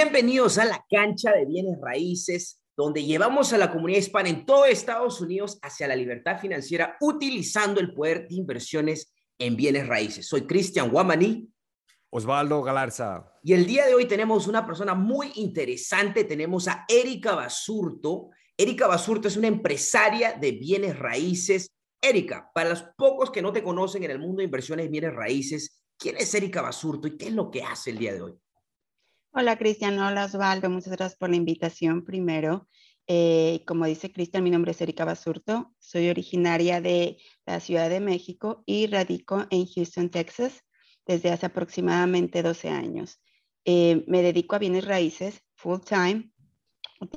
Bienvenidos a la cancha de bienes raíces, donde llevamos a la comunidad hispana en todo Estados Unidos hacia la libertad financiera utilizando el poder de inversiones en bienes raíces. Soy Cristian Guamaní. Osvaldo Galarza. Y el día de hoy tenemos una persona muy interesante. Tenemos a Erika Basurto. Erika Basurto es una empresaria de bienes raíces. Erika, para los pocos que no te conocen en el mundo de inversiones en bienes raíces, ¿quién es Erika Basurto y qué es lo que hace el día de hoy? Hola Cristian, hola Osvaldo, muchas gracias por la invitación primero. Eh, como dice Cristian, mi nombre es Erika Basurto, soy originaria de la Ciudad de México y radico en Houston, Texas, desde hace aproximadamente 12 años. Eh, me dedico a bienes raíces full time,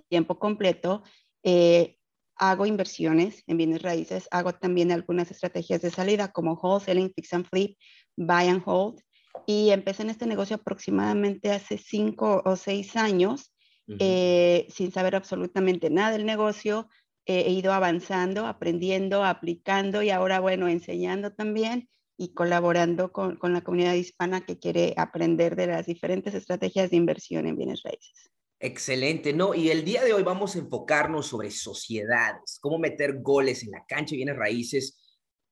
tiempo completo. Eh, hago inversiones en bienes raíces, hago también algunas estrategias de salida como wholesaling, fix and flip, buy and hold y empecé en este negocio aproximadamente hace cinco o seis años, eh, sin saber absolutamente nada del negocio. Eh, he ido avanzando, aprendiendo, aplicando y ahora, bueno, enseñando también y colaborando con, con, la comunidad hispana que quiere aprender de las diferentes estrategias de inversión en bienes raíces. Excelente, ¿no? Y el día de hoy vamos a enfocarnos sobre sociedades, cómo meter goles en la cancha de bienes raíces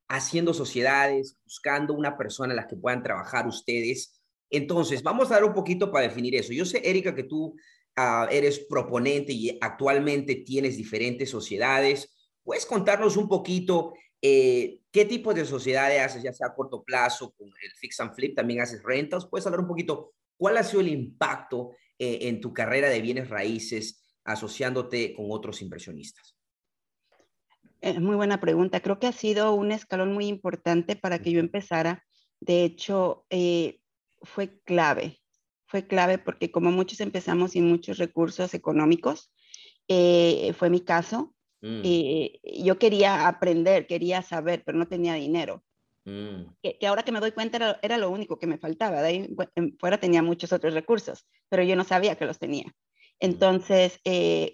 haciendo sociedades, buscando una persona en la que puedan trabajar ustedes. Entonces, vamos a dar un poquito para definir eso. Yo sé, Erika, que tú ah, eres proponente y actualmente tienes diferentes sociedades. ¿Puedes contarnos un poquito eh, qué tipo de sociedades haces, ya sea a corto plazo, con el fix and flip, también haces rentas? ¿Puedes hablar un poquito cuál ha sido el impacto eh, en tu carrera de bienes raíces asociándote con otros inversionistas? Eh, muy buena pregunta. Creo que ha sido un escalón muy importante para que yo empezara. De hecho, eh, fue clave. Fue clave porque como muchos empezamos sin muchos recursos económicos, eh, fue mi caso. Mm. yo quería aprender, quería saber, pero no tenía dinero. Mm. Que, ahora que me doy cuenta era, lo único que me faltaba. De ahí fuera tenía muchos otros recursos, pero yo no sabía que los tenía. Mm. Entonces,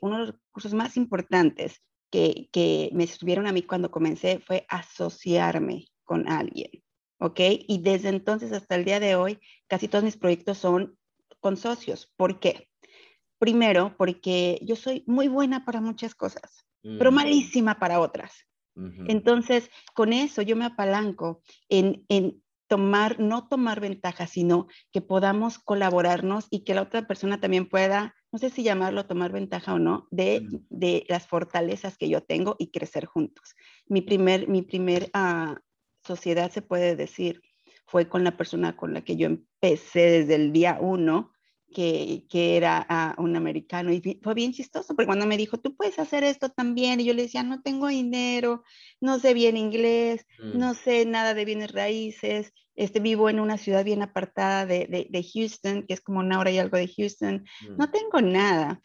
uno de los recursos más importantes que, me estuvieron a mí cuando comencé fue asociarme con alguien, ¿ok? Y desde entonces hasta el día de hoy, casi todos mis proyectos son con socios. ¿Por qué? Primero, porque yo soy muy buena para muchas cosas, pero mm. malísima para otras. Entonces, con eso yo me apalanco en, en, tomar, no tomar ventaja, sino que podamos colaborarnos y que la otra persona también pueda, no sé si llamarlo tomar ventaja o no, de, de las fortalezas que yo tengo y crecer juntos. Mi primer, mi primer uh, sociedad, se puede decir, fue con la persona con la que yo empecé desde el día uno que, que era uh, un americano y fue bien chistoso porque cuando me dijo, tú puedes hacer esto también, y yo le decía, no tengo dinero, no sé bien inglés, mm. no sé nada de bienes raíces, este, vivo en una ciudad bien apartada de, de, de Houston, que es como una hora y algo de Houston, mm. no tengo nada.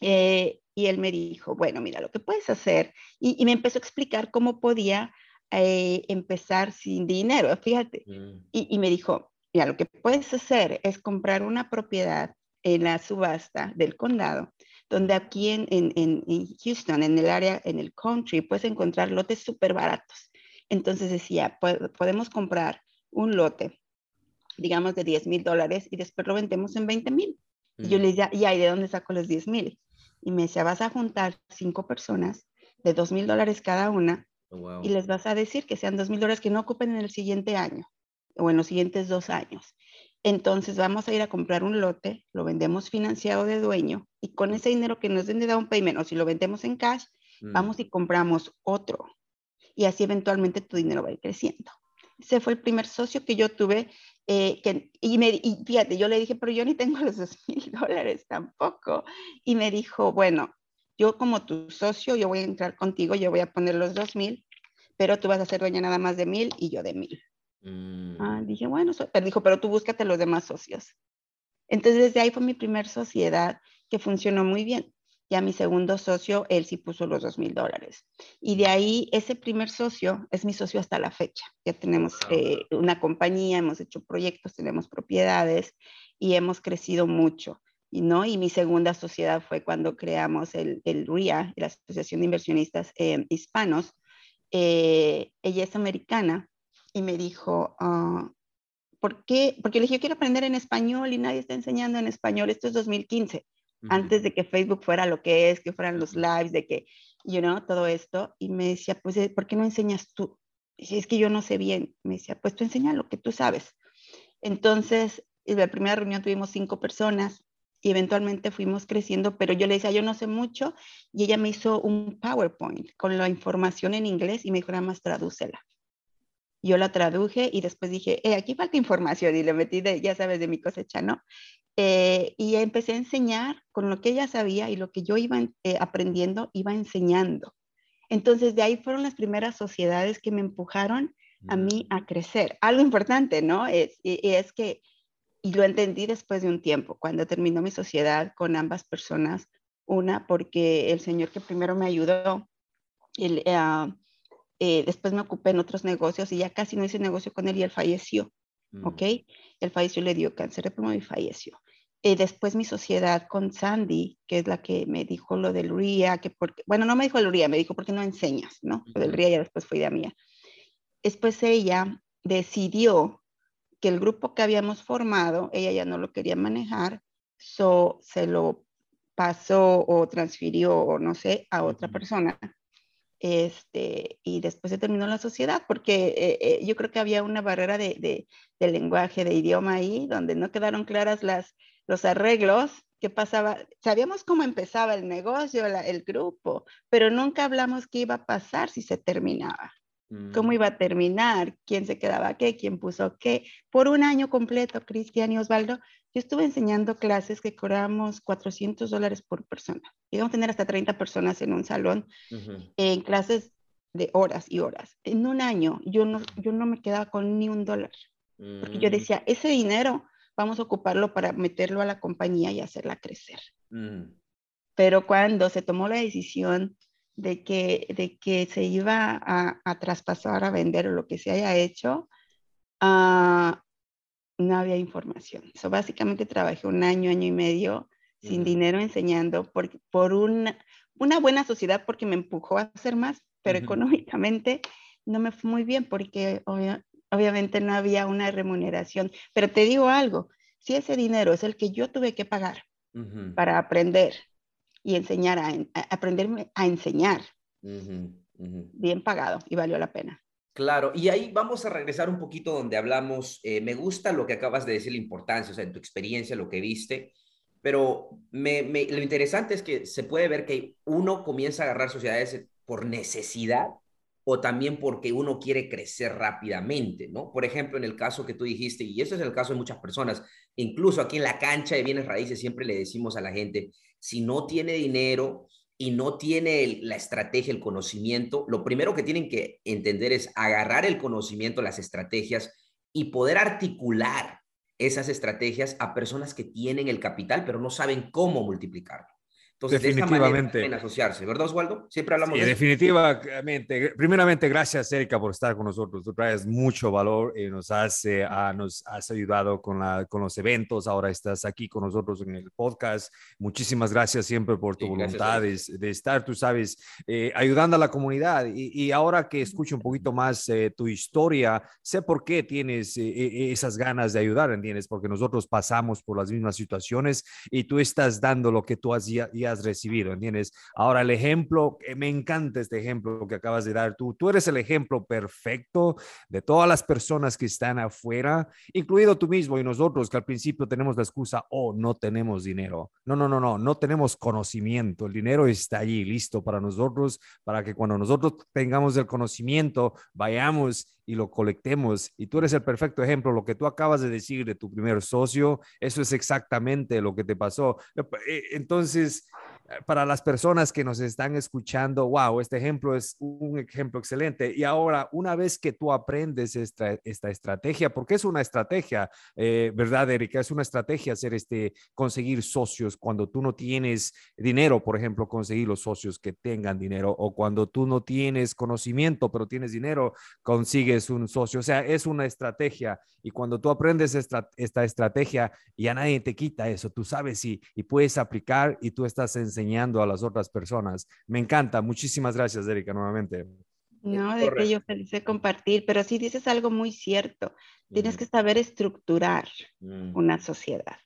Eh, y él me dijo, bueno, mira, lo que puedes hacer, y, y me empezó a explicar cómo podía eh, empezar sin dinero, fíjate. Mm. Y, y me dijo, Mira, lo que puedes hacer es comprar una propiedad en la subasta del condado, donde aquí en, en, en Houston, en el área, en el country, puedes encontrar lotes súper baratos. Entonces decía, podemos comprar un lote, digamos, de 10 mil dólares y después lo vendemos en 20 mil. Y yo le decía, ¿y ahí de dónde saco los 10 mil? Y me decía, vas a juntar cinco personas de 2 mil dólares cada una oh, y les vas a decir que sean 2 mil dólares que no ocupen en el siguiente año o en los siguientes dos años. Entonces vamos a ir a comprar un lote, lo vendemos financiado de dueño y con ese dinero que nos den de down payment o si lo vendemos en cash, mm. vamos y compramos otro. Y así eventualmente tu dinero va a ir creciendo. Ese fue el primer socio que yo tuve. Eh, que, y, me, y fíjate, yo le dije, pero yo ni tengo los dos mil dólares tampoco. Y me dijo, bueno, yo como tu socio, yo voy a entrar contigo, yo voy a poner los dos mil, pero tú vas a ser dueña nada más de mil y yo de mil. Ah, mm. dije, bueno, pero dijo, pero tú búscate los demás socios. Entonces, desde ahí fue mi primer sociedad que funcionó muy bien. Ya mi segundo socio, él sí puso los dos mil dólares. Y de ahí, ese primer socio es mi socio hasta la fecha. Ya tenemos ah, eh, una compañía, hemos hecho proyectos, tenemos propiedades y hemos crecido mucho. Y, ¿no? y mi segunda sociedad fue cuando creamos el, el RIA, la Asociación de Inversionistas eh, Hispanos. Eh, ella es americana y me dijo, ah, ¿por qué? Porque le dije, yo quiero aprender en español y nadie está enseñando en español. Esto es 2015, antes de que Facebook fuera lo que es, que fueran los lives, de que, you know, todo esto. Y me decía, pues, eh, ¿por qué no enseñas tú? Y es que yo no sé bien. Me decía, pues tú enseña lo que tú sabes. Entonces, en la primera reunión tuvimos cinco personas y eventualmente fuimos creciendo, pero yo le decía, yo no sé mucho, y ella me hizo un PowerPoint con la información en inglés y me dijo, nada más tradúcela. Yo la traduje y después dije, eh, aquí falta información y le metí, de, ya sabes, de mi cosecha, ¿no? Eh, y empecé a enseñar con lo que ella sabía y lo que yo iba eh, aprendiendo, iba enseñando. Entonces, de ahí fueron las primeras sociedades que me empujaron a mí a crecer. Algo importante, ¿no? Es, es que, y lo entendí después de un tiempo, cuando terminó mi sociedad con ambas personas, una porque el señor que primero me ayudó, él, eh, después me ocupé en otros negocios y ya casi no hice negocio con él y él falleció, mm. ¿ok? Él falleció, le dio cáncer de pulmón y falleció. Eh, después mi sociedad con Sandy, que es la que me dijo lo del RIA, que porque, bueno, no me dijo el RIA, me dijo, ¿por qué no enseñas? ¿no? Lo del RIA ya después fue idea mía. Después ella decidió que el grupo que habíamos formado, ella ya no lo quería manejar, so, se lo pasó o transfirió o no sé a otra persona este, y después se terminó la sociedad, porque eh, eh, yo creo que había una barrera de, de, lenguaje, de idioma ahí, donde no quedaron claras las, los arreglos, qué pasaba, sabíamos cómo empezaba el negocio, el grupo, pero nunca hablamos qué iba a pasar si se terminaba. ¿Cómo mm. iba a terminar? ¿Quién se quedaba qué? ¿Quién puso qué? Por un año completo, Cristian y Osvaldo, yo estuve enseñando clases que cobramos 400 dólares por persona. Llegamos a tener hasta 30 personas en un salón en clases de horas y horas. En un año yo no, yo no me quedaba con ni un dólar. Porque yo mm. decía, ese dinero vamos a ocuparlo para meterlo a la compañía y hacerla crecer. Mm. Pero cuando se tomó la decisión de que, de que se iba a, a traspasar a vender o lo que se haya hecho, uh, no había información. So, básicamente trabajé un año, año y medio sin dinero enseñando por, por una, una, buena sociedad porque me empujó a hacer más, pero económicamente no me fue muy bien porque obviamente no había una remuneración. Pero te digo algo, si ese dinero es el que yo tuve que pagar para aprender y enseñar a, a aprenderme a enseñar, bien pagado y valió la pena. Claro, y ahí vamos a regresar un poquito donde hablamos, eh, me gusta lo que acabas de decir, la importancia, o sea, en tu experiencia, lo que viste, pero me, lo interesante es que se puede ver que uno comienza a agarrar sociedades por necesidad o también porque uno quiere crecer rápidamente, ¿no? Por ejemplo, en el caso que tú dijiste, y eso es el caso de muchas personas, incluso aquí en la cancha de bienes raíces siempre le decimos a la gente, si no tiene dinero, y no tiene la estrategia, el conocimiento, lo primero que tienen que entender es agarrar el conocimiento, las estrategias y poder articular esas estrategias a personas que tienen el capital, pero no saben cómo multiplicarlo. Entonces, definitivamente. De asociarse, ¿verdad, Osvaldo? Siempre hablamos de Definitivamente. Primeramente, gracias, Erika, por estar con nosotros. Tú traes mucho valor y nos has, ah, nos has ayudado con, la, con los eventos. Ahora estás aquí con nosotros en el podcast. Muchísimas gracias siempre por tu voluntad de, estar, tú sabes, eh, ayudando a la comunidad. Y, ahora que escucho un poquito más eh, tu historia, sé por qué tienes eh, esas ganas de ayudar, ¿entiendes? Porque nosotros pasamos por las mismas situaciones y tú estás dando lo que tú has ya has recibido, ¿entiendes? Ahora, el ejemplo, me encanta este ejemplo que acabas de dar tú. Tú eres el ejemplo perfecto de todas las personas que están afuera, incluido tú mismo y nosotros, que al principio tenemos la excusa, oh, no tenemos dinero. No, no, no, no, no tenemos conocimiento. El dinero está allí, listo para nosotros, para que cuando nosotros tengamos el conocimiento, vayamos y lo colectemos. Y tú eres el perfecto ejemplo. Lo que tú acabas de decir de tu primer socio, eso es exactamente lo que te pasó. Eh, entonces, para las personas que nos están escuchando, wow, este ejemplo es un ejemplo excelente. Y ahora, una vez que tú aprendes esta, esta estrategia, porque es una estrategia, eh, ¿verdad, Erika? Es una estrategia hacer este, conseguir socios cuando tú no tienes dinero, por ejemplo, conseguir los socios que tengan dinero, o cuando tú no tienes conocimiento, pero tienes dinero, consigues un socio. O sea, es una estrategia. Y cuando tú aprendes esta, esta estrategia, ya nadie te quita eso. Tú sabes y, y puedes aplicar y tú estás en enseñando a las otras personas. Me encanta. Muchísimas gracias, Erika, nuevamente. No, de que yo feliz de compartir, pero sí dices algo muy cierto. Tienes que saber estructurar mm. una sociedad.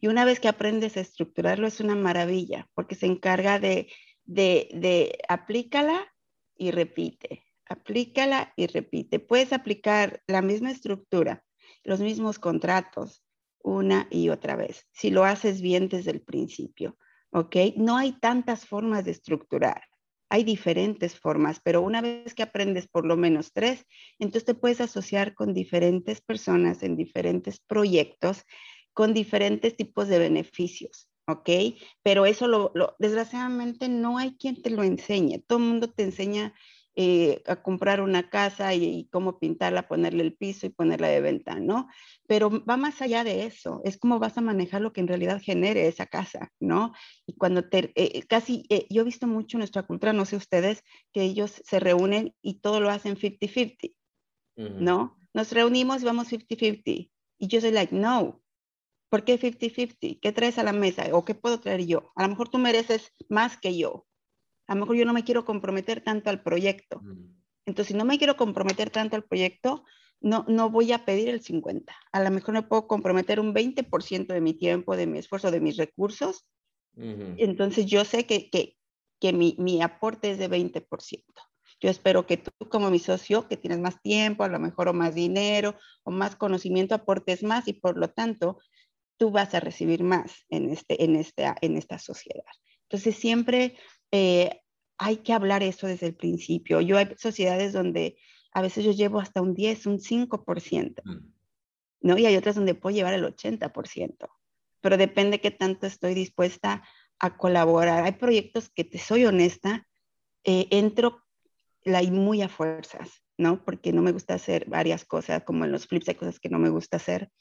Y una vez que aprendes a estructurarlo es una maravilla, porque se encarga de, de, de aplícala y repite, aplícala y repite. Puedes aplicar la misma estructura, los mismos contratos una y otra vez, si lo haces bien desde el principio, ¿ok? No hay tantas formas de estructurar. Hay diferentes formas, pero una vez que aprendes por lo menos tres, entonces te puedes asociar con diferentes personas en diferentes proyectos con diferentes tipos de beneficios, ¿ok? Pero eso lo, desgraciadamente no hay quien te lo enseñe. Todo el mundo te enseña eh, a comprar una casa y, cómo pintarla, ponerle el piso y ponerla de venta, ¿no? Pero va más allá de eso, es cómo vas a manejar lo que en realidad genere esa casa, ¿no? Y cuando te, eh, casi, eh, yo he visto mucho en nuestra cultura, no sé ustedes, que ellos se reúnen y todo lo hacen 50-50, ¿no? Nos reunimos y vamos 50-50. Y yo soy like, no, ¿Por qué 50-50? ¿Qué traes a la mesa? ¿O qué puedo traer yo? A lo mejor tú mereces más que yo. A lo mejor yo no me quiero comprometer tanto al proyecto. Entonces, si no me quiero comprometer tanto al proyecto, no, no voy a pedir el 50. A lo mejor me puedo comprometer un 20% de mi tiempo, de mi esfuerzo, de mis recursos. Entonces, yo sé que, que, que mi, mi aporte es de 20%. Yo espero que tú como mi socio, que tienes más tiempo, a lo mejor o más dinero o más conocimiento, aportes más y por lo tanto tú vas a recibir más en, este, en, este, en esta sociedad. Entonces, siempre eh, hay que hablar eso desde el principio. Yo hay sociedades donde a veces yo llevo hasta un 10, un 5%, mm. ¿no? Y hay otras donde puedo llevar el 80%, pero depende qué tanto estoy dispuesta a colaborar. Hay proyectos que, te soy honesta, eh, entro la, muy a fuerzas. ¿no? Porque no me gusta hacer varias cosas, como en los flips hay cosas que no me gusta hacer,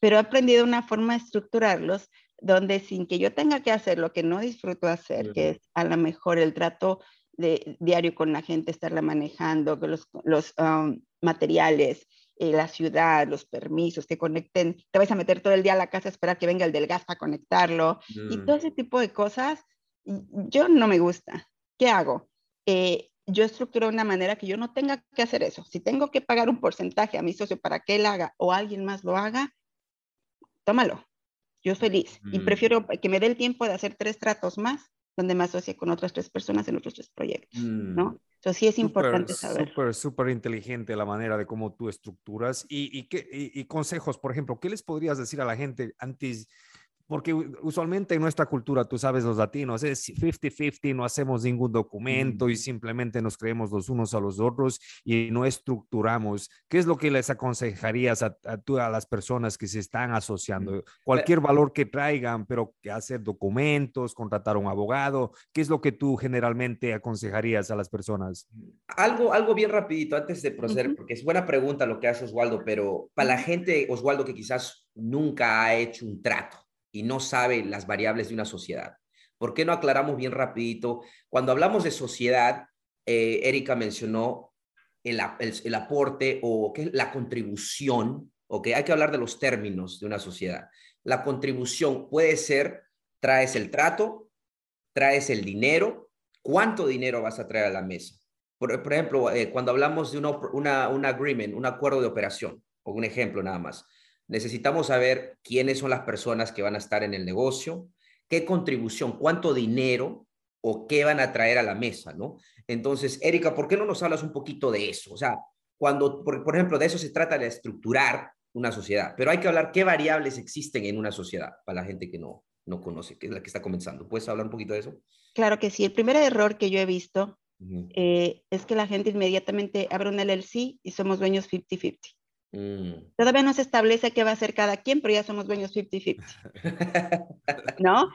pero he aprendido una forma de estructurarlos donde sin que yo tenga que hacer lo que no disfruto hacer, que es a lo mejor el trato de, diario con la gente, estarla manejando, los, los um, materiales, eh, la ciudad, los permisos, que conecten, te vas a meter todo el día a la casa a esperar que venga el del gas para conectarlo, y todo mm. ese tipo de cosas, yo no me gusta. ¿Qué hago? Eh, yo estructuro de una manera que yo no tenga que hacer eso. Si tengo que pagar un porcentaje a mi socio para que él haga o alguien más lo haga, tómalo. Yo feliz. Y prefiero que me dé el tiempo de hacer tres tratos más donde me asocie con otras tres personas en otros tres proyectos, ¿no? Mm. Entonces sí es importante saber. Súper, súper inteligente la manera de cómo tú estructuras y, y, qué, y, consejos, por ejemplo, ¿qué les podrías decir a la gente antes porque usualmente en nuestra cultura, tú sabes, los latinos, es 50-50, no hacemos ningún documento y simplemente nos creemos los unos a los otros y no estructuramos. ¿Qué es lo que les aconsejarías a, a, las personas que se están asociando? Cualquier valor que traigan, pero que hacer documentos, contratar a un abogado, ¿qué es lo que tú generalmente aconsejarías a las personas? Algo, algo bien rapidito antes de proceder, porque es buena pregunta lo que hace Oswaldo, pero para la gente, Oswaldo, que quizás nunca ha hecho un trato y no sabe las variables de una sociedad. ¿Por qué no aclaramos bien rapidito? Cuando hablamos de sociedad, eh, Erika mencionó el, el, aporte o ¿qué? la contribución, ¿ok? Hay que hablar de los términos de una sociedad. La contribución puede ser, traes el trato, traes el dinero, ¿cuánto dinero vas a traer a la mesa? Por, ejemplo, eh, cuando hablamos de una, un agreement, un acuerdo de operación, o un ejemplo nada más, necesitamos saber quiénes son las personas que van a estar en el negocio, qué contribución, cuánto dinero o qué van a traer a la mesa, ¿no? Entonces, Erika, ¿por qué no nos hablas un poquito de eso? O sea, cuando, por, ejemplo, de eso se trata de estructurar una sociedad, pero hay que hablar qué variables existen en una sociedad para la gente que no, no conoce, que es la que está comenzando. ¿Puedes hablar un poquito de eso? Claro que sí. El primer error que yo he visto eh, es que la gente inmediatamente abre un LLC y somos dueños 50-50. Mm. Todavía no se establece qué va a hacer cada quien, pero ya somos dueños 50-50. ¿No?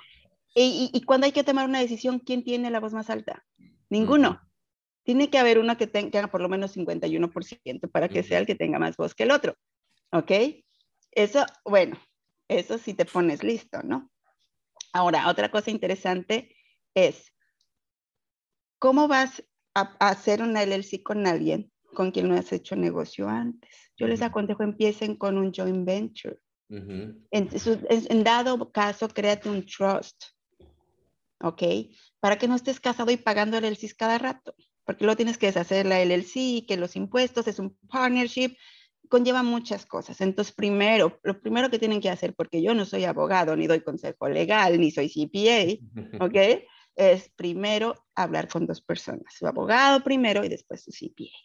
Y, cuando hay que tomar una decisión, ¿quién tiene la voz más alta? Ninguno. Tiene que haber uno que tenga por lo menos 51% para que sea el que tenga más voz que el otro. ¿Ok? Eso, bueno, eso sí te pones listo, ¿no? Ahora, otra cosa interesante es, ¿cómo vas a, a hacer una LLC con alguien con quien no has hecho negocio antes? Yo les aconsejo empiecen con un joint venture. en, dado caso, créate un trust. ¿Ok? Para que no estés casado y pagando el CIS cada rato. porque luego tienes que deshacer la LLC, que los impuestos, es un partnership, conlleva muchas cosas. Entonces, primero, lo primero que tienen que hacer, porque yo no soy abogado, ni doy consejo legal, ni soy CPA, ¿ok? Es primero hablar con dos personas, su abogado primero y después su CPA,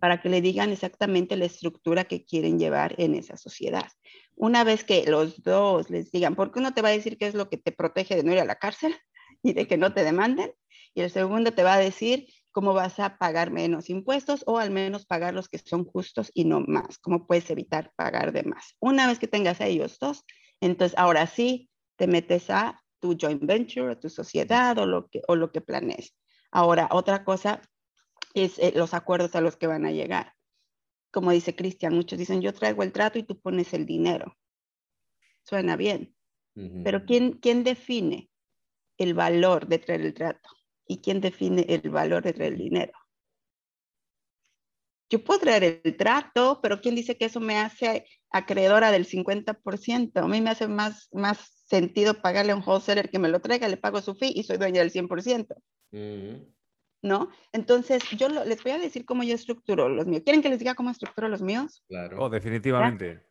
para que le digan exactamente la estructura que quieren llevar en esa sociedad. Una vez que los dos les digan, porque uno te va a decir qué es lo que te protege de no ir a la cárcel y de que no te demanden, y el segundo te va a decir cómo vas a pagar menos impuestos o al menos pagar los que son justos y no más, cómo puedes evitar pagar de más. Una vez que tengas a ellos dos, entonces ahora sí te metes a tu joint venture, a tu sociedad o lo que, o lo que planees. Ahora, otra cosa es eh, los acuerdos a los que van a llegar. Como dice Cristian, muchos dicen, yo traigo el trato y tú pones el dinero. Suena bien, pero ¿quién, ¿quién define el valor de traer el trato? ¿Y quién define el valor del dinero? Yo puedo traer el trato, pero ¿quién dice que eso me hace acreedora del 50%? A mí me hace más, más sentido pagarle a un wholesaler que me lo traiga, le pago su fee y soy dueña del 100%. ¿No? Entonces, yo les voy a decir cómo yo estructuro los míos. ¿Quieren que les diga cómo estructuro los míos? Claro. Oh, definitivamente.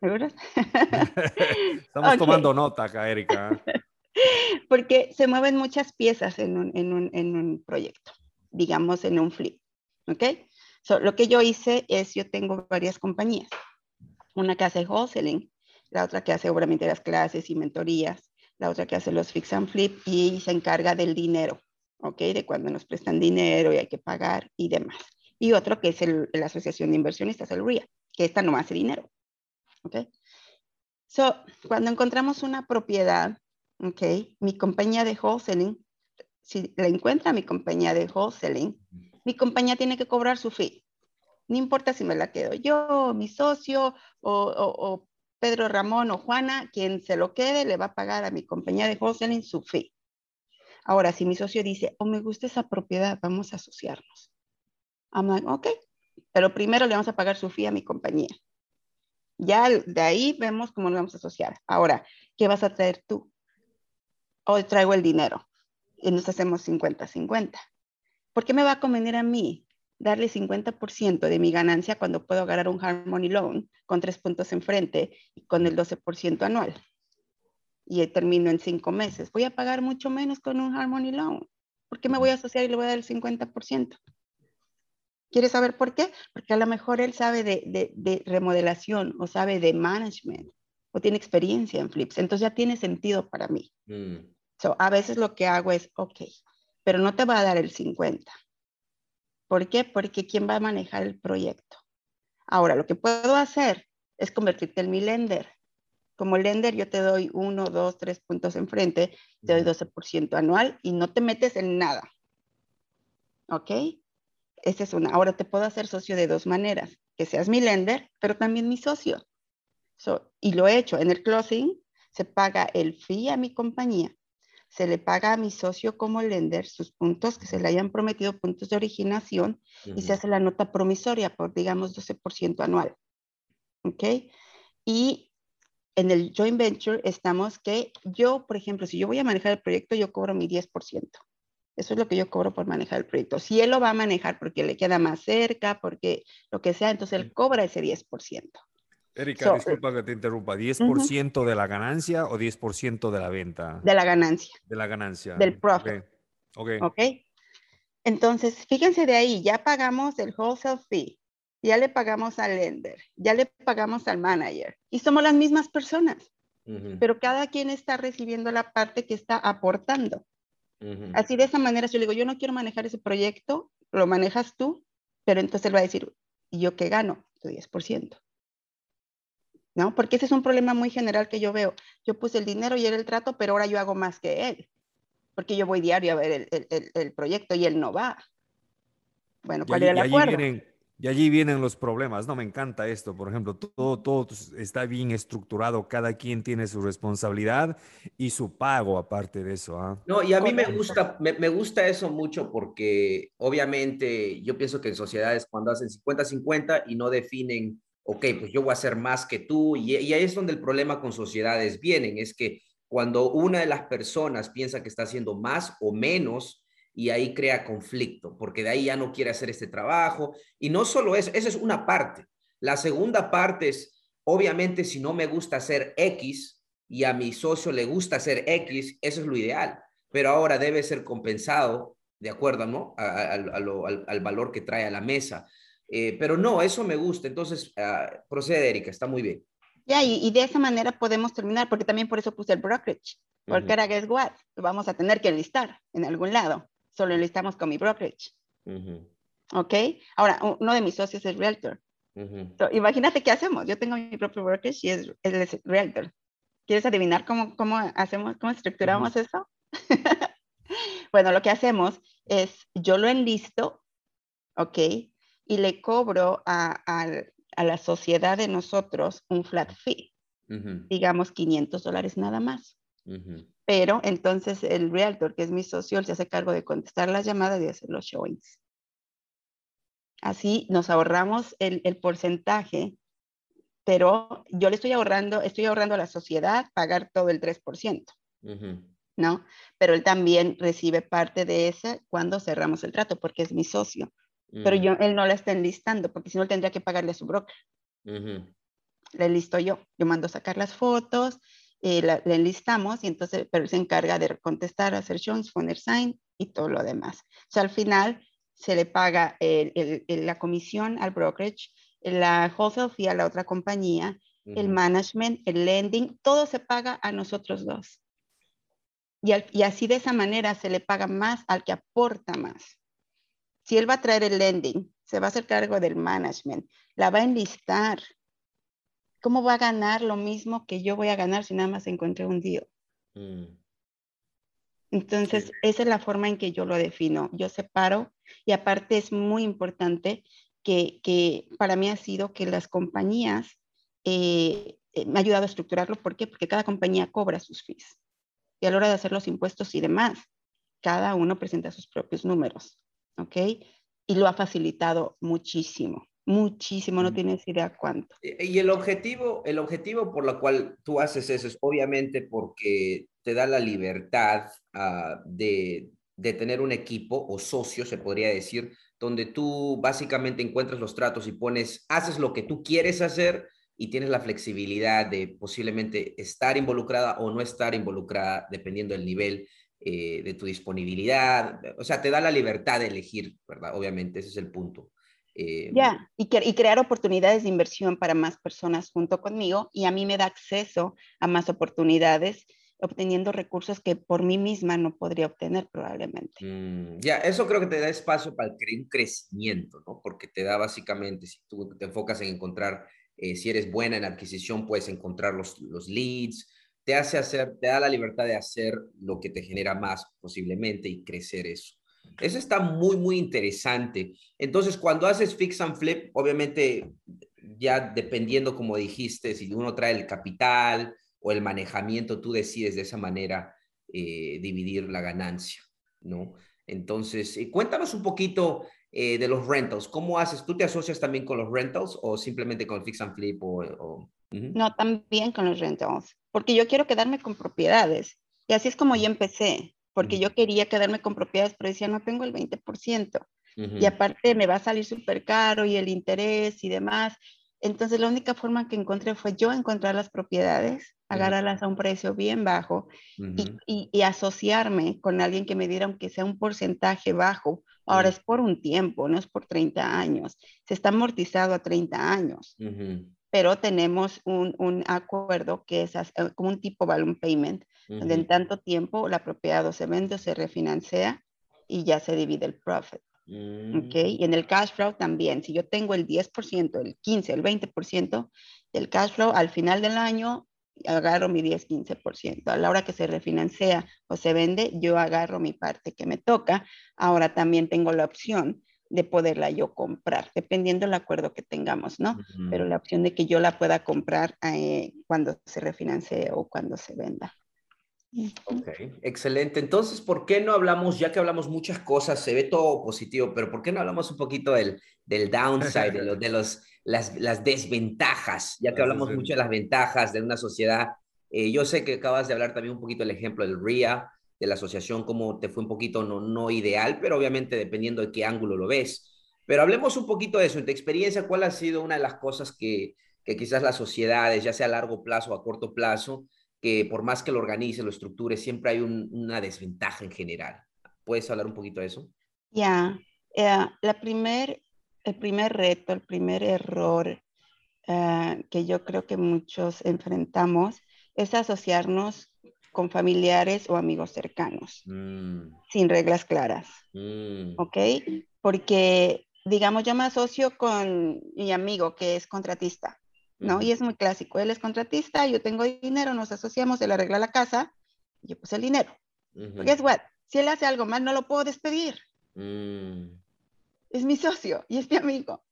Estamos tomando nota acá, Erika. porque se mueven muchas piezas en un, proyecto, digamos en un flip. ¿Ok? lo que yo hice es, yo tengo varias compañías. Una que hace wholesaling, la otra que hace obviamente las clases y mentorías, la otra que hace los fix and flip y se encarga del dinero, ¿ok? De cuando nos prestan dinero y hay que pagar y demás. Y otro que es la Asociación de Inversionistas, el RIA, que esta no hace dinero, ¿ok? So, cuando encontramos una propiedad ¿ok? Mi compañía de wholesaling, si la encuentra mi compañía de wholesaling, mi compañía tiene que cobrar su fee. No importa si me la quedo yo, mi socio o, Pedro Ramón o Juana, quien se lo quede, le va a pagar a mi compañía de wholesaling su fee. Ahora, si mi socio dice, oh, me gusta esa propiedad, vamos a asociarnos. I'm like, ok, pero primero le vamos a pagar su fee a mi compañía. Ya de ahí vemos cómo lo vamos a asociar. Ahora, ¿qué vas a traer tú? hoy traigo el dinero y nos hacemos 50-50. ¿Por qué me va a convenir a mí darle 50% de mi ganancia cuando puedo ganar un Harmony Loan con tres puntos enfrente y con el 12% anual? Y termino en cinco meses. Voy a pagar mucho menos con un Harmony Loan. ¿Por qué me voy a asociar y le voy a dar el 50%? ¿Quieres saber por qué? Porque a lo mejor él sabe de, remodelación o sabe de management o tiene experiencia en flips. Entonces ya tiene sentido para mí. Mm a veces lo que hago es, ok, pero no te va a dar el 50. ¿Por qué? Porque ¿quién va a manejar el proyecto? Ahora, lo que puedo hacer es convertirte en mi lender. Como lender, yo te doy uno, dos, tres puntos enfrente, te doy 12% anual y no te metes en nada. ¿Ok? Esa es una. Ahora te puedo hacer socio de dos maneras, que seas mi lender, pero también mi socio. y lo he hecho. En el closing se paga el fee a mi compañía se le paga a mi socio como lender sus puntos que se le hayan prometido, puntos de originación, y se hace la nota promisoria por, digamos, 12% anual. ¿Ok? Y en el joint venture estamos que yo, por ejemplo, si yo voy a manejar el proyecto, yo cobro mi 10%. Eso es lo que yo cobro por manejar el proyecto. Si él lo va a manejar porque le queda más cerca, porque lo que sea, entonces él cobra ese 10%. Erika, disculpa que te interrumpa. ¿10% de la ganancia o 10% de la venta? De la ganancia. De la ganancia. Del profit. Okay. ok. Entonces, fíjense de ahí, ya pagamos el wholesale fee, ya le pagamos al lender, ya le pagamos al manager y somos las mismas personas, pero cada quien está recibiendo la parte que está aportando. Así de esa manera, yo le digo, yo no quiero manejar ese proyecto, lo manejas tú, pero entonces él va a decir, ¿y yo qué gano? Tu 10%. ¿no? Porque ese es un problema muy general que yo veo. Yo puse el dinero y era el trato, pero ahora yo hago más que él, porque yo voy diario a ver el, proyecto y él no va. Bueno, ¿cuál era el acuerdo? Y allí vienen los problemas, ¿no? Me encanta esto, por ejemplo, todo, todo está bien estructurado, cada quien tiene su responsabilidad y su pago aparte de eso. ¿ah? No, y a mí me gusta, me, me, gusta eso mucho porque obviamente yo pienso que en sociedades cuando hacen 50-50 y no definen ok, pues yo voy a hacer más que tú, y, ahí es donde el problema con sociedades vienen, es que cuando una de las personas piensa que está haciendo más o menos, y ahí crea conflicto, porque de ahí ya no quiere hacer este trabajo. Y no solo eso, esa es una parte. La segunda parte es, obviamente, si no me gusta hacer X y a mi socio le gusta hacer X, eso es lo ideal, pero ahora debe ser compensado de acuerdo ¿no? al, valor que trae a la mesa. Eh, pero no, eso me gusta. Entonces, uh, procede, Erika, está muy bien. Ya, y, de esa manera podemos terminar, porque también por eso puse el brokerage, porque era guess what, lo vamos a tener que listar en algún lado, solo listamos con mi brokerage. ¿Ok? Ahora, uno de mis socios es realtor. imagínate qué hacemos. Yo tengo mi propio brokerage y es, él es realtor. ¿Quieres adivinar cómo, cómo hacemos, cómo estructuramos eso? bueno, lo que hacemos es, yo lo enlisto, ¿ok? Y le cobro a, a la sociedad de nosotros un flat fee, digamos 500 dólares nada más. Pero entonces el realtor, que es mi socio, se hace cargo de contestar las llamadas y hacer los showings. Así nos ahorramos el, el porcentaje, pero yo le estoy ahorrando, estoy ahorrando a la sociedad pagar todo el 3%. ¿No? Pero él también recibe parte de ese cuando cerramos el trato, porque es mi socio pero yo, él no la está enlistando, porque si no tendría que pagarle a su broker. Le listo yo, yo mando a sacar las fotos, eh, le enlistamos y entonces, pero se encarga de contestar, hacer shows, poner sign y todo lo demás. O sea, al final se le paga el, el, la comisión al brokerage, la wholesale fee a la otra compañía, el management, el lending, todo se paga a nosotros dos. Y, y, así de esa manera se le paga más al que aporta más. Si él va a traer el lending, se va a hacer cargo del management, la va a enlistar. ¿Cómo va a ganar lo mismo que yo voy a ganar si nada más encontré un deal? Mm. Entonces, esa es la forma en que yo lo defino. Yo separo y aparte es muy importante que, para mí ha sido que las compañías eh, eh, me ha ayudado a estructurarlo. ¿Por qué? Porque cada compañía cobra sus fees. Y a la hora de hacer los impuestos y demás, cada uno presenta sus propios números. ¿ok? Y lo ha facilitado muchísimo, muchísimo, no tienes idea cuánto. Y el objetivo, el objetivo por lo cual tú haces eso es obviamente porque te da la libertad ah, de, de tener un equipo o socio, se podría decir, donde tú básicamente encuentras los tratos y pones, haces lo que tú quieres hacer y tienes la flexibilidad de posiblemente estar involucrada o no estar involucrada dependiendo del nivel eh, de tu disponibilidad, o sea, te da la libertad de elegir, ¿verdad? Obviamente, ese es el punto. Eh, ya, y, y, crear oportunidades de inversión para más personas junto conmigo y a mí me da acceso a más oportunidades obteniendo recursos que por mí misma no podría obtener probablemente. Mm, ya, eso creo que te da espacio para un crecimiento, ¿no? Porque te da básicamente, si tú te enfocas en encontrar, eh, si eres buena en adquisición, puedes encontrar los, los leads, te hace hacer, te da la libertad de hacer lo que te genera más posiblemente y crecer eso. Eso está muy, muy interesante. Entonces, cuando haces fix and flip, obviamente, ya dependiendo, como dijiste, si uno trae el capital o el manejamiento, tú decides de esa manera eh, dividir la ganancia, ¿no? Entonces, eh, cuéntanos un poquito eh, de los rentals. ¿Cómo haces? ¿Tú te asocias también con los rentals o simplemente con fix and flip? O, No, también con los rentals porque yo quiero quedarme con propiedades. Y así es como yo empecé, porque yo quería quedarme con propiedades, pero decía, no tengo el 20%. Y aparte me va a salir súper caro y el interés y demás. Entonces la única forma que encontré fue yo encontrar las propiedades, agarrarlas a un precio bien bajo y, y, asociarme con alguien que me diera aunque sea un porcentaje bajo. Ahora es por un tiempo, no es por 30 años. Se está amortizado a 30 años pero tenemos un, un acuerdo que es eh, como un tipo balloon payment, donde en tanto tiempo la propiedad o se vende o se refinancia y ya se divide el profit. ¿okay? Mm. Y en el cash flow también, si yo tengo el 10%, el 15%, el 20% del cash flow, al final del año agarro mi 10-15%. A la hora que se refinancia o se vende, yo agarro mi parte que me toca. Ahora también tengo la opción de poderla yo comprar, dependiendo del acuerdo que tengamos, ¿no? Pero la opción de que yo la pueda comprar eh, cuando se refinancie o cuando se venda. Ok, excelente. Entonces, ¿por qué no hablamos, ya que hablamos muchas cosas, se ve todo positivo, pero ¿por qué no hablamos un poquito del, del downside, de, los, de los, las, las desventajas, ya que hablamos mucho de las ventajas de una sociedad? Eh, yo sé que acabas de hablar también un poquito del ejemplo del RIA, de la asociación, cómo te fue un poquito no, no ideal, pero obviamente dependiendo de qué ángulo lo ves. Pero hablemos un poquito de eso, en tu experiencia, ¿cuál ha sido una de las cosas que, que quizás las sociedades, ya sea a largo plazo o a corto plazo, que por más que lo organice, lo estructure, siempre hay una desventaja en general? ¿Puedes hablar un poquito de eso? Ya, eh, la primer, el primer reto, el primer error eh, que yo creo que muchos enfrentamos es asociarnos con familiares o amigos cercanos, mm. sin reglas claras. Mm. ¿Ok? Porque, digamos, yo me asocio con mi amigo que es contratista, ¿no? Y es muy clásico. Él es contratista, yo tengo dinero, nos asociamos, él arregla la casa, y yo puse el dinero. Porque es what? Si él hace algo mal, no lo puedo despedir. Mm. Es mi socio y es mi amigo.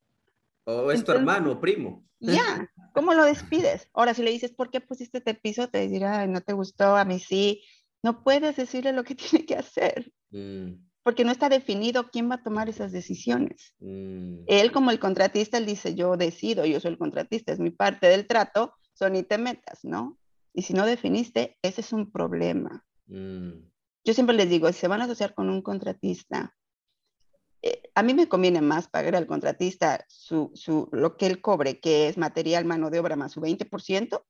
O es tu hermano, primo. Ya, ¿cómo lo despides? Ahora, si le dices, ¿por qué pusiste este piso? Te dirá, no te gustó, a mí sí. No puedes decirle lo que tiene que hacer. Mm. Porque no está definido quién va a tomar esas decisiones. Mm. Él, como el contratista, él dice, yo decido, yo soy el contratista, es mi parte del trato, son y te metas, ¿no? Y si no definiste, ese es un problema. Mm. Yo siempre les digo, si se van a asociar con un contratista, eh, a mí me conviene más pagar al contratista su, su, lo que él cobre, que es material, mano de obra más su 20%,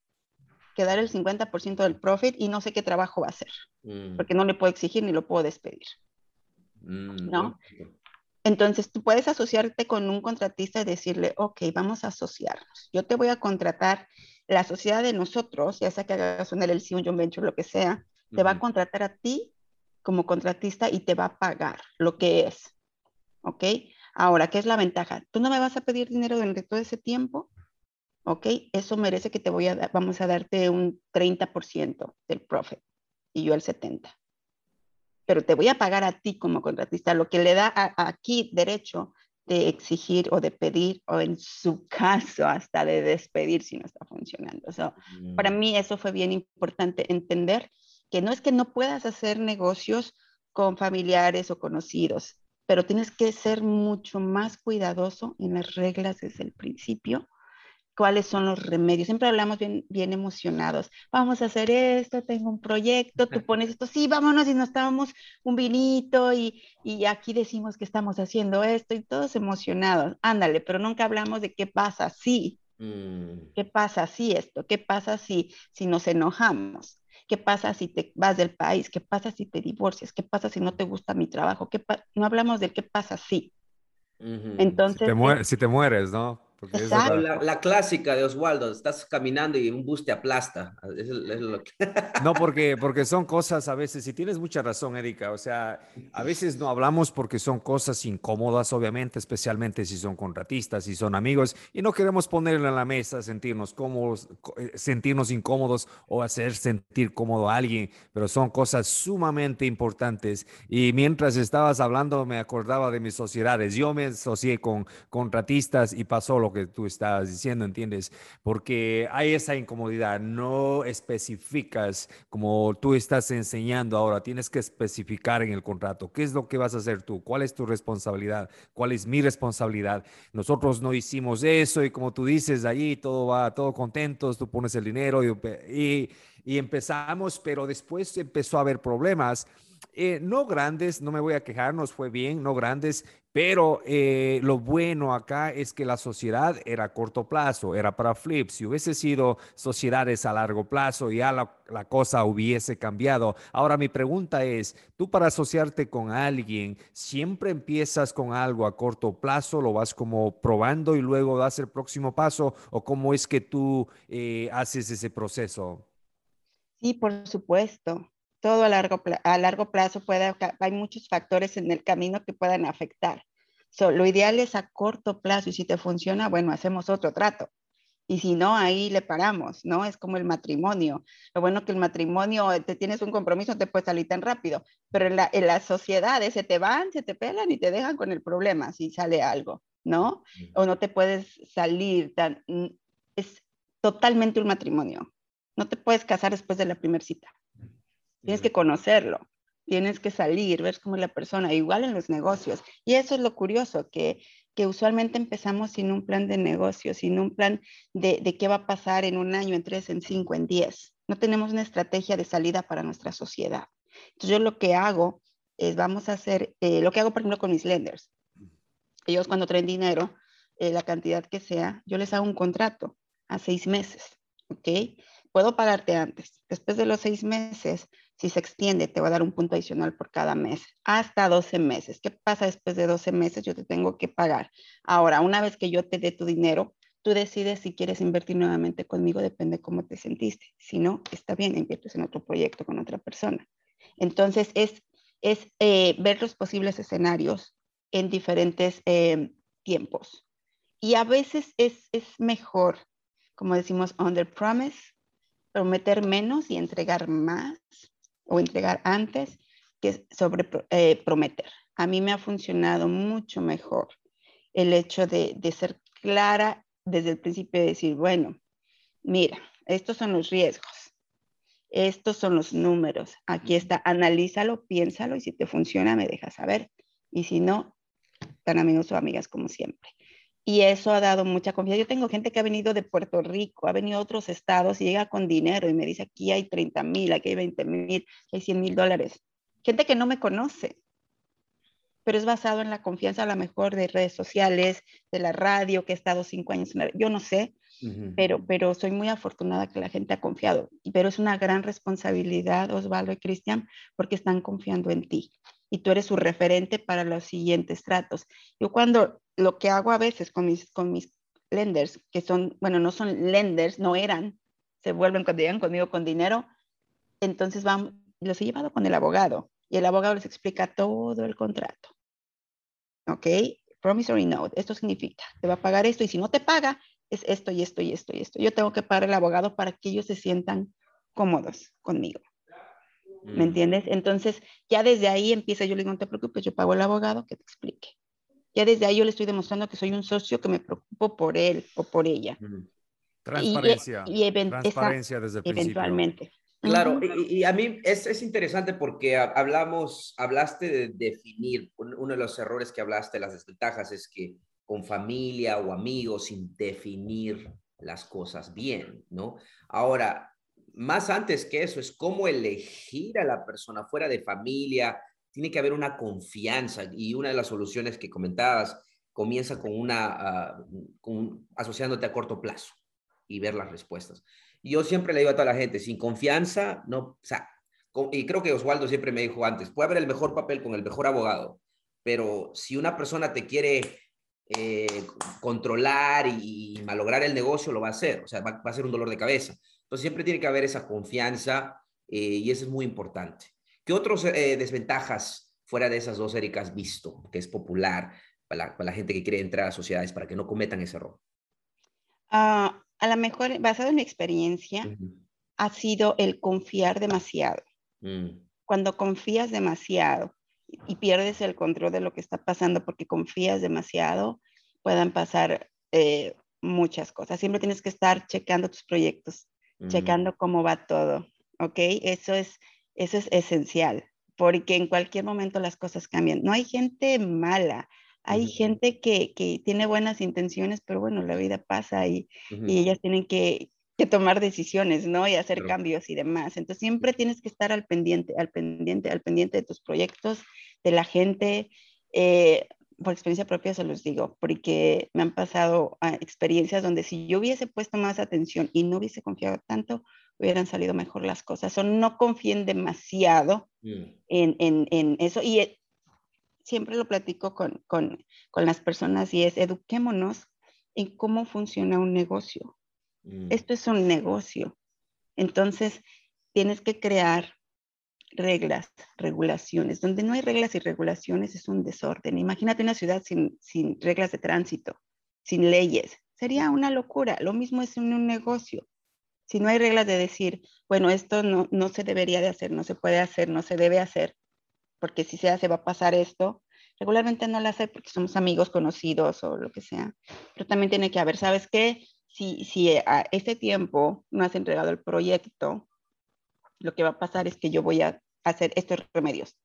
que dar el 50% del profit y no sé qué trabajo va a hacer, mm. porque no le puedo exigir ni lo puedo despedir. Mm, ¿No? Entonces, tú puedes asociarte con un contratista y decirle, ok, vamos a asociarnos. Yo te voy a contratar, la sociedad de nosotros, ya sea que hagas un LLC, un joint venture, lo que sea, te va a contratar a ti como contratista y te va a pagar lo que es. ¿Ok? Ahora, ¿qué es la ventaja? Tú no me vas a pedir dinero durante todo ese tiempo, ¿ok? Eso merece que te voy a vamos a darte un 30% del profit y yo el 70%. Pero te voy a pagar a ti como contratista, lo que le da aquí derecho de exigir o de pedir o en su caso hasta de despedir si no está funcionando. Para mm. mí eso fue bien importante entender que no es que no puedas hacer negocios con familiares o conocidos, pero tienes que ser mucho más cuidadoso en las reglas desde el principio. ¿Cuáles son los remedios? Siempre hablamos bien, bien emocionados. Vamos a hacer esto, tengo un proyecto, tú pones esto, sí, vámonos y nos tomamos un vinito y, y aquí decimos que estamos haciendo esto y todos emocionados. Ándale, pero nunca hablamos de qué pasa si, mm. qué pasa si esto, qué pasa si, si nos enojamos. ¿Qué pasa si te vas del país? ¿Qué pasa si te divorcias? ¿Qué pasa si no te gusta mi trabajo? ¿Qué no hablamos del qué pasa si. Entonces... Si te, si te mueres, ¿no? La, clásica de Oswaldo, estás caminando y un bus te aplasta. No, porque, porque son cosas a veces, y tienes mucha razón, Erika, o sea, a veces no hablamos porque son cosas incómodas, obviamente, especialmente si son contratistas, si son amigos, y no queremos ponerle en la mesa, sentirnos cómodos, eh, sentirnos incómodos o hacer sentir cómodo a alguien, pero son cosas sumamente importantes. Y mientras estabas hablando, me acordaba de mis sociedades. Yo me asocié con contratistas y pasó lo que tú estabas diciendo, ¿entiendes? Porque hay esa incomodidad, no especificas como tú estás enseñando ahora, tienes que especificar en el contrato qué es lo que vas a hacer tú, cuál es tu responsabilidad, cuál es mi responsabilidad. Nosotros no hicimos eso y como tú dices, allí todo va, todo contentos, tú pones el dinero y, y, empezamos, pero después empezó a haber problemas. Eh, no grandes, no me voy a quejar, nos fue bien, no grandes, pero eh, lo bueno acá es que la sociedad era a corto plazo, era para flip. Si hubiese sido sociedades a largo plazo, ya la, la, cosa hubiese cambiado. Ahora mi pregunta es, tú para asociarte con alguien, ¿siempre empiezas con algo a corto plazo, lo vas como probando y luego das el próximo paso? ¿O cómo es que tú eh, haces ese proceso? Sí, por supuesto todo a largo, a largo plazo puede, hay muchos factores en el camino que puedan afectar. lo ideal es a corto plazo y si te funciona, bueno, hacemos otro trato. Y si no, ahí le paramos, ¿no? Es como el matrimonio. Lo bueno que el matrimonio, te tienes un compromiso, te puede salir tan rápido, pero en, la, en las sociedades se te van, se te pelan y te dejan con el problema si sale algo, ¿no? O no te puedes salir tan... Mm, es totalmente un matrimonio. No te puedes casar después de la primera cita. Tienes que conocerlo, tienes que salir, ver cómo es la persona, igual en los negocios. Y eso es lo curioso, que, que usualmente empezamos sin un plan de negocio, sin un plan de, de qué va a pasar en un año, en tres, en cinco, en diez. No tenemos una estrategia de salida para nuestra sociedad. Entonces yo lo que hago es, vamos a hacer, eh, lo que hago por ejemplo con mis lenders. Ellos cuando traen dinero, eh, la cantidad que sea, yo les hago un contrato a seis meses, ¿ok? Puedo pagarte antes. Después de los seis meses, si se extiende, te va a dar un punto adicional por cada mes, hasta 12 meses. ¿Qué pasa después de 12 meses? Yo te tengo que pagar. Ahora, una vez que yo te dé tu dinero, tú decides si quieres invertir nuevamente conmigo, depende cómo te sentiste. Si no, está bien, inviertes en otro proyecto con otra persona. Entonces, es, es eh, ver los posibles escenarios en diferentes eh, tiempos. Y a veces es, es mejor, como decimos, under promise, prometer menos y entregar más o entregar antes que sobre eh, prometer. A mí me ha funcionado mucho mejor el hecho de, de ser clara desde el principio de decir, bueno, mira, estos son los riesgos, estos son los números, aquí está, analízalo, piénsalo y si te funciona me dejas saber. Y si no, tan amigos o amigas como siempre. Y eso ha dado mucha confianza. Yo tengo gente que ha venido de Puerto Rico, ha venido a otros estados y llega con dinero y me dice, aquí hay 30 mil, aquí hay 20 mil, hay 100 mil dólares. Gente que no me conoce, pero es basado en la confianza a lo mejor de redes sociales, de la radio, que he estado cinco años en la, yo no sé, pero, pero soy muy afortunada que la gente ha confiado, pero es una gran responsabilidad, Osvaldo y Cristian, porque están confiando en ti y tú eres su referente para los siguientes tratos. Yo cuando lo que hago a veces con mis, con mis lenders, que son, bueno, no son lenders, no eran, se vuelven cuando llegan conmigo con dinero, entonces vamos, los he llevado con el abogado y el abogado les explica todo el contrato. ¿Ok? Promissory note, esto significa, te va a pagar esto y si no te paga, es esto y esto y esto y esto. Yo tengo que pagar el abogado para que ellos se sientan cómodos conmigo. ¿Me mm. entiendes? Entonces, ya desde ahí empieza, yo le digo, no te preocupes, yo pago el abogado que te explique. Ya desde ahí yo le estoy demostrando que soy un socio que me preocupo por él o por ella. Transparencia. Y, transparencia desde el Eventualmente. Claro, y, a mí es, es, interesante porque hablamos, hablaste de definir, uno de los errores que hablaste, las desventajas, es que con familia o amigos, sin definir las cosas bien, ¿no? Ahora, más antes que eso, es cómo elegir a la persona fuera de familia, tiene que haber una confianza y una de las soluciones que comentabas comienza con una, ah, asociándote a corto plazo y ver las respuestas yo siempre le digo a toda la gente, sin confianza, no, o sea, y creo que Osvaldo siempre me dijo antes, puede haber el mejor papel con el mejor abogado, pero si una persona te quiere eh, controlar y, malograr el negocio, lo va a hacer, o sea, va, a ser un dolor de cabeza. Entonces siempre tiene que haber esa confianza eh, y eso es muy importante. ¿Qué otras eh, desventajas fuera de esas dos, Erika, has visto que es popular para la, gente que quiere entrar a sociedades para que no cometan ese error? Ah, a lo mejor, basado en mi experiencia, ha sido el confiar demasiado. Mm. Cuando confías demasiado y pierdes el control de lo que está pasando porque confías demasiado, puedan pasar eh, muchas cosas. Siempre tienes que estar checando tus proyectos, checando cómo va todo, ¿ok? Eso es, eso es esencial, porque en cualquier momento las cosas cambian. No hay gente mala, hay gente que, que, tiene buenas intenciones, pero bueno, la vida pasa y, y ellas tienen que, que, tomar decisiones, ¿no? Y hacer cambios y demás. Entonces siempre tienes que estar al pendiente, al pendiente, al pendiente de tus proyectos, de la gente. Eh, por experiencia propia se los digo, porque me han pasado ah, experiencias donde si yo hubiese puesto más atención y no hubiese confiado tanto, hubieran salido mejor las cosas. O no confíen demasiado mm. en, en, en, eso. Y eh, siempre lo platico con, con, con, las personas y es eduquémonos en cómo funciona un negocio. Mm. Esto es un negocio. Entonces, tienes que crear reglas, regulaciones. Donde no hay reglas y regulaciones es un desorden. Imagínate una ciudad sin, sin reglas de tránsito, sin leyes. Sería una locura. Lo mismo es en un negocio. Si no hay reglas de decir, bueno, esto no, no se debería de hacer, no se puede hacer, no se debe hacer, porque si se hace va a pasar esto. Regularmente no lo hace porque somos amigos conocidos o lo que sea, pero también tiene que haber, ¿sabes qué? Si, si a este tiempo no has entregado el proyecto, lo que va a pasar es que yo voy a hacer estos remedios,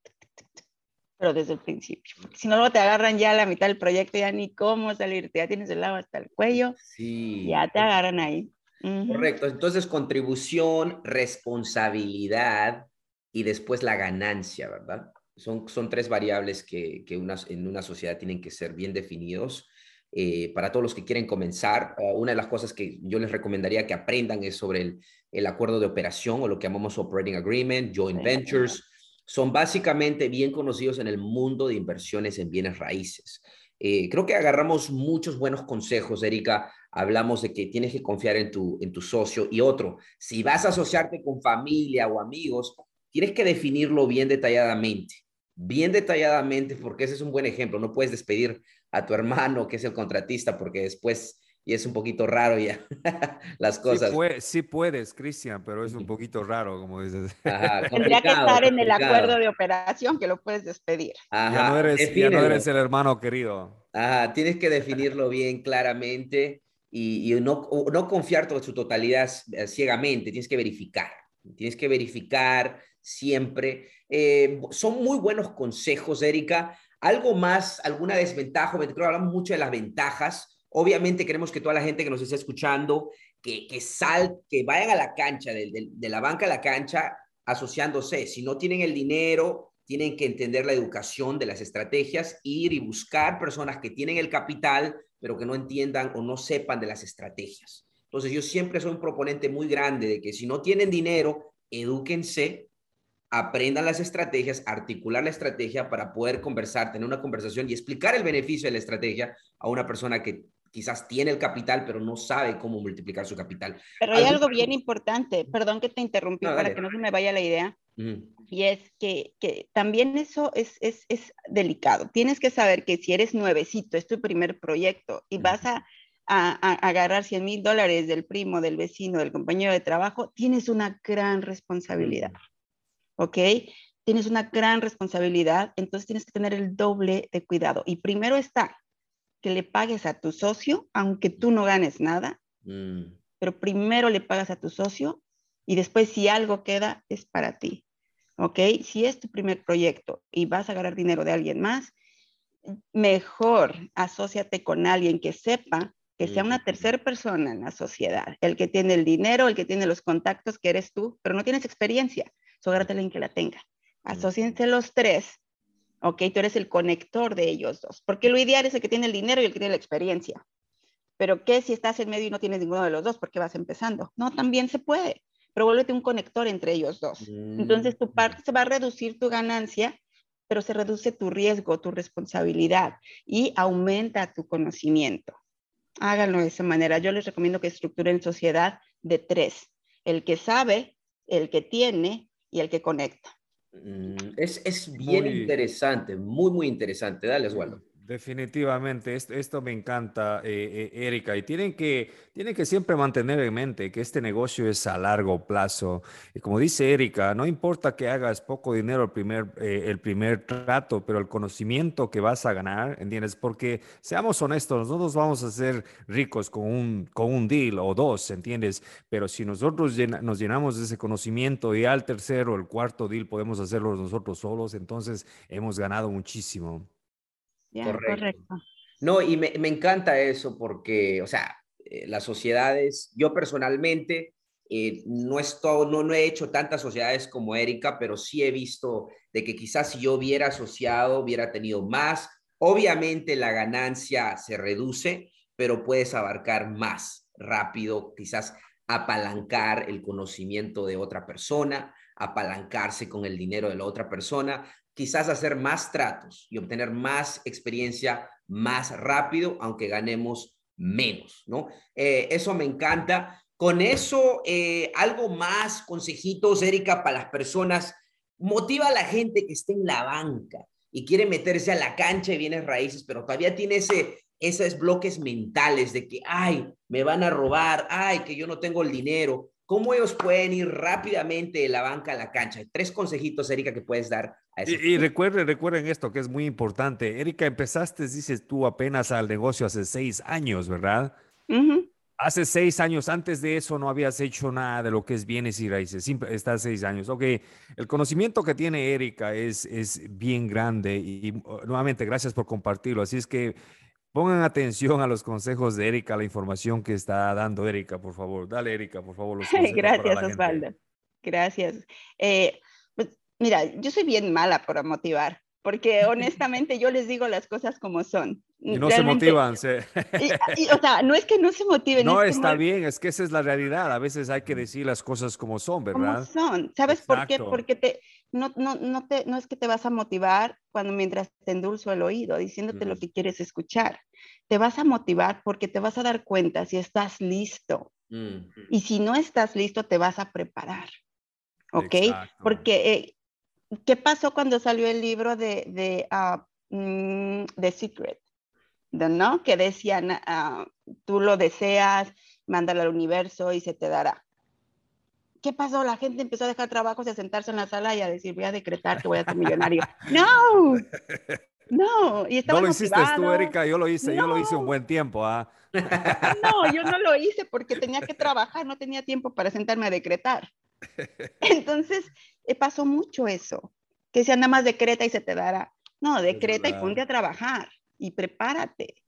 pero desde el principio. Porque si no, luego te agarran ya a la mitad del proyecto, ya ni cómo salirte, ya tienes el agua hasta el cuello, sí. ya te agarran ahí. Correcto, entonces contribución, responsabilidad, y después la ganancia, ¿verdad? Son, son tres variables que, que en una sociedad tienen que ser bien definidos. Eh, para todos los que quieren comenzar, una de las cosas que yo les recomendaría que aprendan es sobre el, el acuerdo de operación o lo que llamamos Operating Agreement, Joint Ventures. Son básicamente bien conocidos en el mundo de inversiones en bienes raíces. Eh, creo que agarramos muchos buenos consejos, Erika. Hablamos de que tienes que confiar en tu, en tu socio. Y otro, si vas a asociarte con familia o amigos, tienes que definirlo bien detalladamente. Bien detalladamente, porque ese es un buen ejemplo. No puedes despedir a tu hermano, que es el contratista, porque después y es un poquito raro ya las cosas. Sí, puedes, Cristian, pero es un poquito raro, como dices. Tendría que estar en el acuerdo de operación que lo puedes despedir. ya, no eres, ya, no eres, el hermano querido. Ajá, tienes que definirlo bien claramente y, y no, no confiar en su totalidad eh, ciegamente, tienes que verificar. Tienes que verificar siempre. Eh, son muy buenos consejos, Erika. Algo más, alguna desventaja, creo que hablamos mucho de las ventajas Obviamente queremos que toda la gente que nos esté escuchando, que, que sal, que vayan a la cancha, de, de, la banca a la cancha, asociándose. Si no tienen el dinero, tienen que entender la educación de las estrategias, ir y buscar personas que tienen el capital, pero que no entiendan o no sepan de las estrategias. Entonces yo siempre soy un proponente muy grande de que si no tienen dinero, edúquense, aprendan las estrategias, articular la estrategia para poder conversar, tener una conversación y explicar el beneficio de la estrategia a una persona que quizás tiene el capital, pero no sabe cómo multiplicar su capital. Pero hay algo bien importante, perdón que te interrumpí para que no se me vaya la idea, y es que, que, también eso es, es, es, delicado. Tienes que saber que si eres nuevecito, es tu primer proyecto y vas a, a, a agarrar 100 mil dólares del primo, del vecino, del compañero de trabajo, tienes una gran responsabilidad, ¿ok? Tienes una gran responsabilidad, entonces tienes que tener el doble de cuidado. Y primero está que le pagues a tu socio, aunque tú no ganes nada, mm. pero primero le pagas a tu socio y después si algo queda es para ti. ¿Ok? Si es tu primer proyecto y vas a ganar dinero de alguien más, mejor asóciate con alguien que sepa que sea una tercera persona en la sociedad, el que tiene el dinero, el que tiene los contactos, que eres tú, pero no tienes experiencia, a alguien que la tenga. Asociense los tres ¿ok? Tú eres el conector de ellos dos, porque lo ideal es el que tiene el dinero y el que tiene la experiencia. Pero ¿qué si estás en medio y no tienes ninguno de los dos porque vas empezando? No, también se puede, pero vuélvete un conector entre ellos dos. Entonces tu mm. parte se va a reducir tu ganancia, pero se reduce tu riesgo, tu responsabilidad y aumenta tu conocimiento. Háganlo de esa manera. Yo les recomiendo que estructuren sociedad de tres, el que sabe, el que tiene y el que conecta. Mm, es, es bien interesante, muy, muy interesante. Dale, Osvaldo. Definitivamente, esto, me encanta, eh, eh, Erika, y tienen que, tienen que siempre mantener en mente que este negocio es a largo plazo. Y como dice Erika, no importa que hagas poco dinero el primer, eh, el primer trato, pero el conocimiento que vas a ganar, ¿entiendes? Porque seamos honestos, nosotros vamos a ser ricos con un, con un deal o dos, ¿entiendes? Pero si nosotros nos llenamos de ese conocimiento y al tercero o el cuarto deal podemos hacerlo nosotros solos, entonces hemos ganado muchísimo correcto. No, y me, encanta eso porque, o sea, eh, las sociedades, yo personalmente eh, no, estoy, no, no he hecho tantas sociedades como Erika, pero sí he visto de que quizás si yo hubiera asociado, hubiera tenido más. Obviamente la ganancia se reduce, pero puedes abarcar más rápido, quizás apalancar el conocimiento de otra persona, apalancarse con el dinero de la otra persona, quizás hacer más tratos y obtener más experiencia más rápido, aunque ganemos menos, ¿no? Eh, eso me encanta. Con eso, eh, algo más, consejitos, Erika, para las personas, motiva a la gente que esté en la banca y quiere meterse a la cancha de bienes raíces, pero todavía tiene ese, esos bloques mentales de que, ay, me van a robar, ay, que yo no tengo el dinero. ¿Cómo ellos pueden ir rápidamente de la banca a la cancha? Tres consejitos, Erika, que puedes dar a ese Y, y recuerden, recuerden esto que es muy importante. Erika, empezaste, dices tú, apenas al negocio hace seis años, ¿verdad? Hace seis años, antes de eso no habías hecho nada de lo que es bienes y raíces. Estás seis años. Ok, el conocimiento que tiene Erika es, es bien grande y, y nuevamente gracias por compartirlo. Así es que Pongan atención a los consejos de Erika, la información que está dando Erika, por favor. Dale, Erika, por favor. Gracias, Osvaldo. Gracias. Eh, pues, mira, yo soy bien mala para motivar, porque honestamente yo les digo las cosas como son. Y no se motivan. o sea, no es que no se motiven. No, está bien, es que esa es la realidad. A veces hay que decir las cosas como son, ¿verdad? Como son. ¿Sabes por qué? Porque te, no, no, no, te, no es que te vas a motivar cuando mientras te endulzo el oído, diciéndote lo que quieres escuchar. Te vas a motivar porque te vas a dar cuenta si estás listo. Mm. Y si no estás listo, te vas a preparar. ¿Ok? Porque, eh, ¿qué pasó cuando salió el libro de, de uh, The Secret? ¿No? Que decían, uh, tú lo deseas, mándalo al universo y se te dará. ¿Qué pasó? La gente empezó a dejar trabajos y a sentarse en la sala y a decir, voy a decretar que voy a ser millonario. ¡No! No, y No lo hiciste tú, Erika, yo lo hice, yo lo hice un buen tiempo. ¿ah? No, yo no lo hice porque tenía que trabajar, no tenía tiempo para sentarme a decretar. Entonces, eh, pasó mucho eso, que sea nada más decreta y se te dará. No, decreta y ponte a trabajar y prepárate,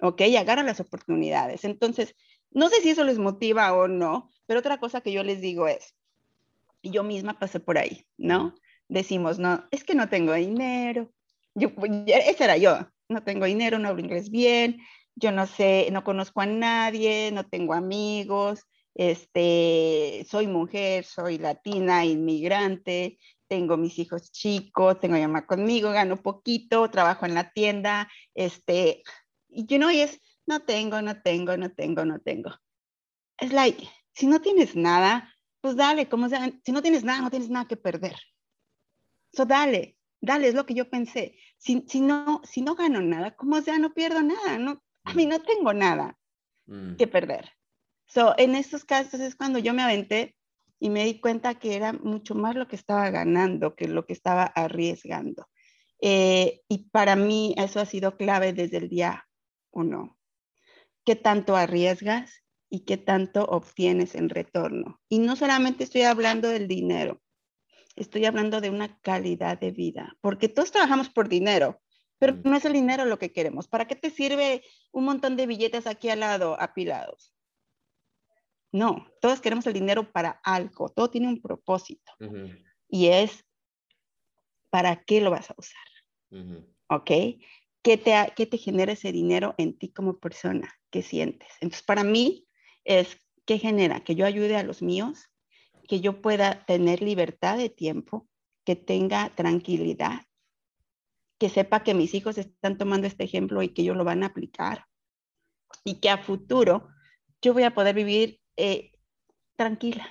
¿ok? Y agarra las oportunidades. Entonces, no sé si eso les motiva o no, pero otra cosa que yo les digo es, y yo misma pasé por ahí, ¿no? Decimos, no, es que no tengo dinero. Yo, esa era yo, no tengo dinero, no hablo inglés bien, yo no sé, no conozco a nadie, no tengo amigos, este, soy mujer, soy latina, inmigrante, tengo mis hijos chicos, tengo a mi mamá conmigo, gano poquito, trabajo en la tienda, este, y you know, y es, no tengo, no tengo, no tengo, no tengo. Es like, si no tienes nada, pues dale, como si no tienes nada, no tienes nada que perder. So dale, dale, es lo que yo pensé. Si, si, no, si no gano nada, como sea, no pierdo nada, no, a mí no tengo nada mm. que perder. So, en estos casos es cuando yo me aventé y me di cuenta que era mucho más lo que estaba ganando que lo que estaba arriesgando. Eh, y para mí eso ha sido clave desde el día uno. ¿Qué tanto arriesgas y qué tanto obtienes en retorno? Y no solamente estoy hablando del dinero, estoy hablando de una calidad de vida, porque todos trabajamos por dinero, pero mm. no es el dinero lo que queremos. ¿Para qué te sirve un montón de billetes aquí al lado apilados? No, todos queremos el dinero para algo, todo tiene un propósito. Y es, ¿para qué lo vas a usar? ¿Ok? ¿Qué te, ¿Qué te genera ese dinero en ti como persona? ¿Qué sientes? Entonces, para mí es, ¿qué genera? Que yo ayude a los míos, que yo pueda tener libertad de tiempo, que tenga tranquilidad, que sepa que mis hijos están tomando este ejemplo y que ellos lo van a aplicar y que a futuro yo voy a poder vivir eh, tranquila.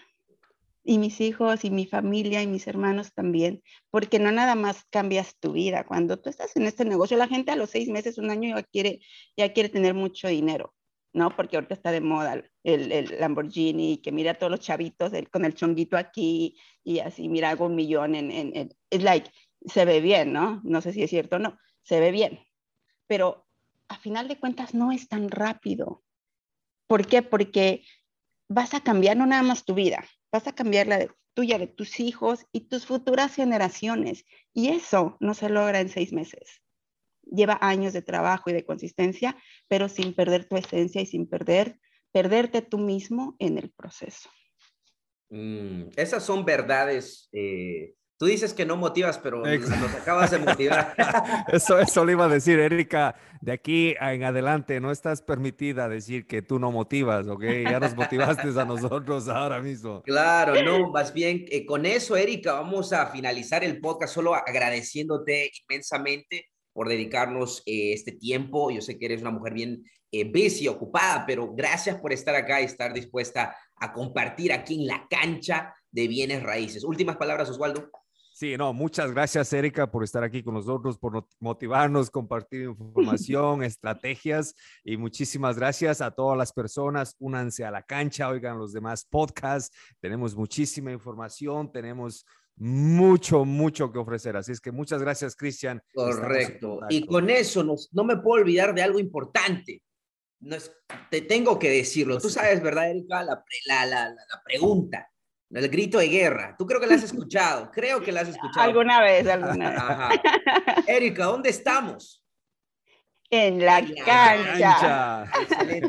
Y mis hijos y mi familia y mis hermanos también, porque no nada más cambias tu vida. Cuando tú estás en este negocio, la gente a los seis meses, un año ya quiere, ya quiere tener mucho dinero, ¿no? Porque ahorita está de moda el, el Lamborghini, que mira a todos los chavitos con el chonguito aquí y así, mira, hago un millón en, en, es like, se ve bien, ¿no? No sé si es cierto o no, se ve bien, pero a final de cuentas no es tan rápido. ¿Por qué? Porque vas a cambiar no nada más tu vida, vas a cambiar la tuya, de tus hijos y tus futuras generaciones. Y eso no se logra en seis meses. Lleva años de trabajo y de consistencia, pero sin perder tu esencia y sin perder, perderte tú mismo en el proceso. Mm, esas son verdades eh, Tú dices que no motivas, pero nos acabas de motivar. eso, eso le iba a decir, Erika. De aquí en adelante no estás permitida decir que tú no motivas, ¿ok? Ya nos motivaste a nosotros ahora mismo. Claro, no, más bien eh, con eso, Erika, vamos a finalizar el podcast solo agradeciéndote inmensamente por dedicarnos eh, este tiempo. Yo sé que eres una mujer bien eh, busy, ocupada, pero gracias por estar acá y estar dispuesta a compartir aquí en la cancha de bienes raíces. Últimas palabras, Oswaldo. Sí, no, muchas gracias, Erika, por estar aquí con nosotros, por motivarnos, compartir información, estrategias y muchísimas gracias a todas las personas. Únanse a la cancha, oigan los demás podcasts. Tenemos muchísima información, tenemos mucho, mucho que ofrecer. Así es que muchas gracias, Cristian. Correcto. Y con eso no me puedo olvidar de algo importante. No es, te tengo que decirlo. Tú sabes, ¿verdad, Erika? La, la, la, la pregunta el grito de guerra. Tú creo que la has escuchado. Creo que la has escuchado. Alguna vez, alguna vez. Erika, ¿dónde estamos? En la, cancha. Excelente.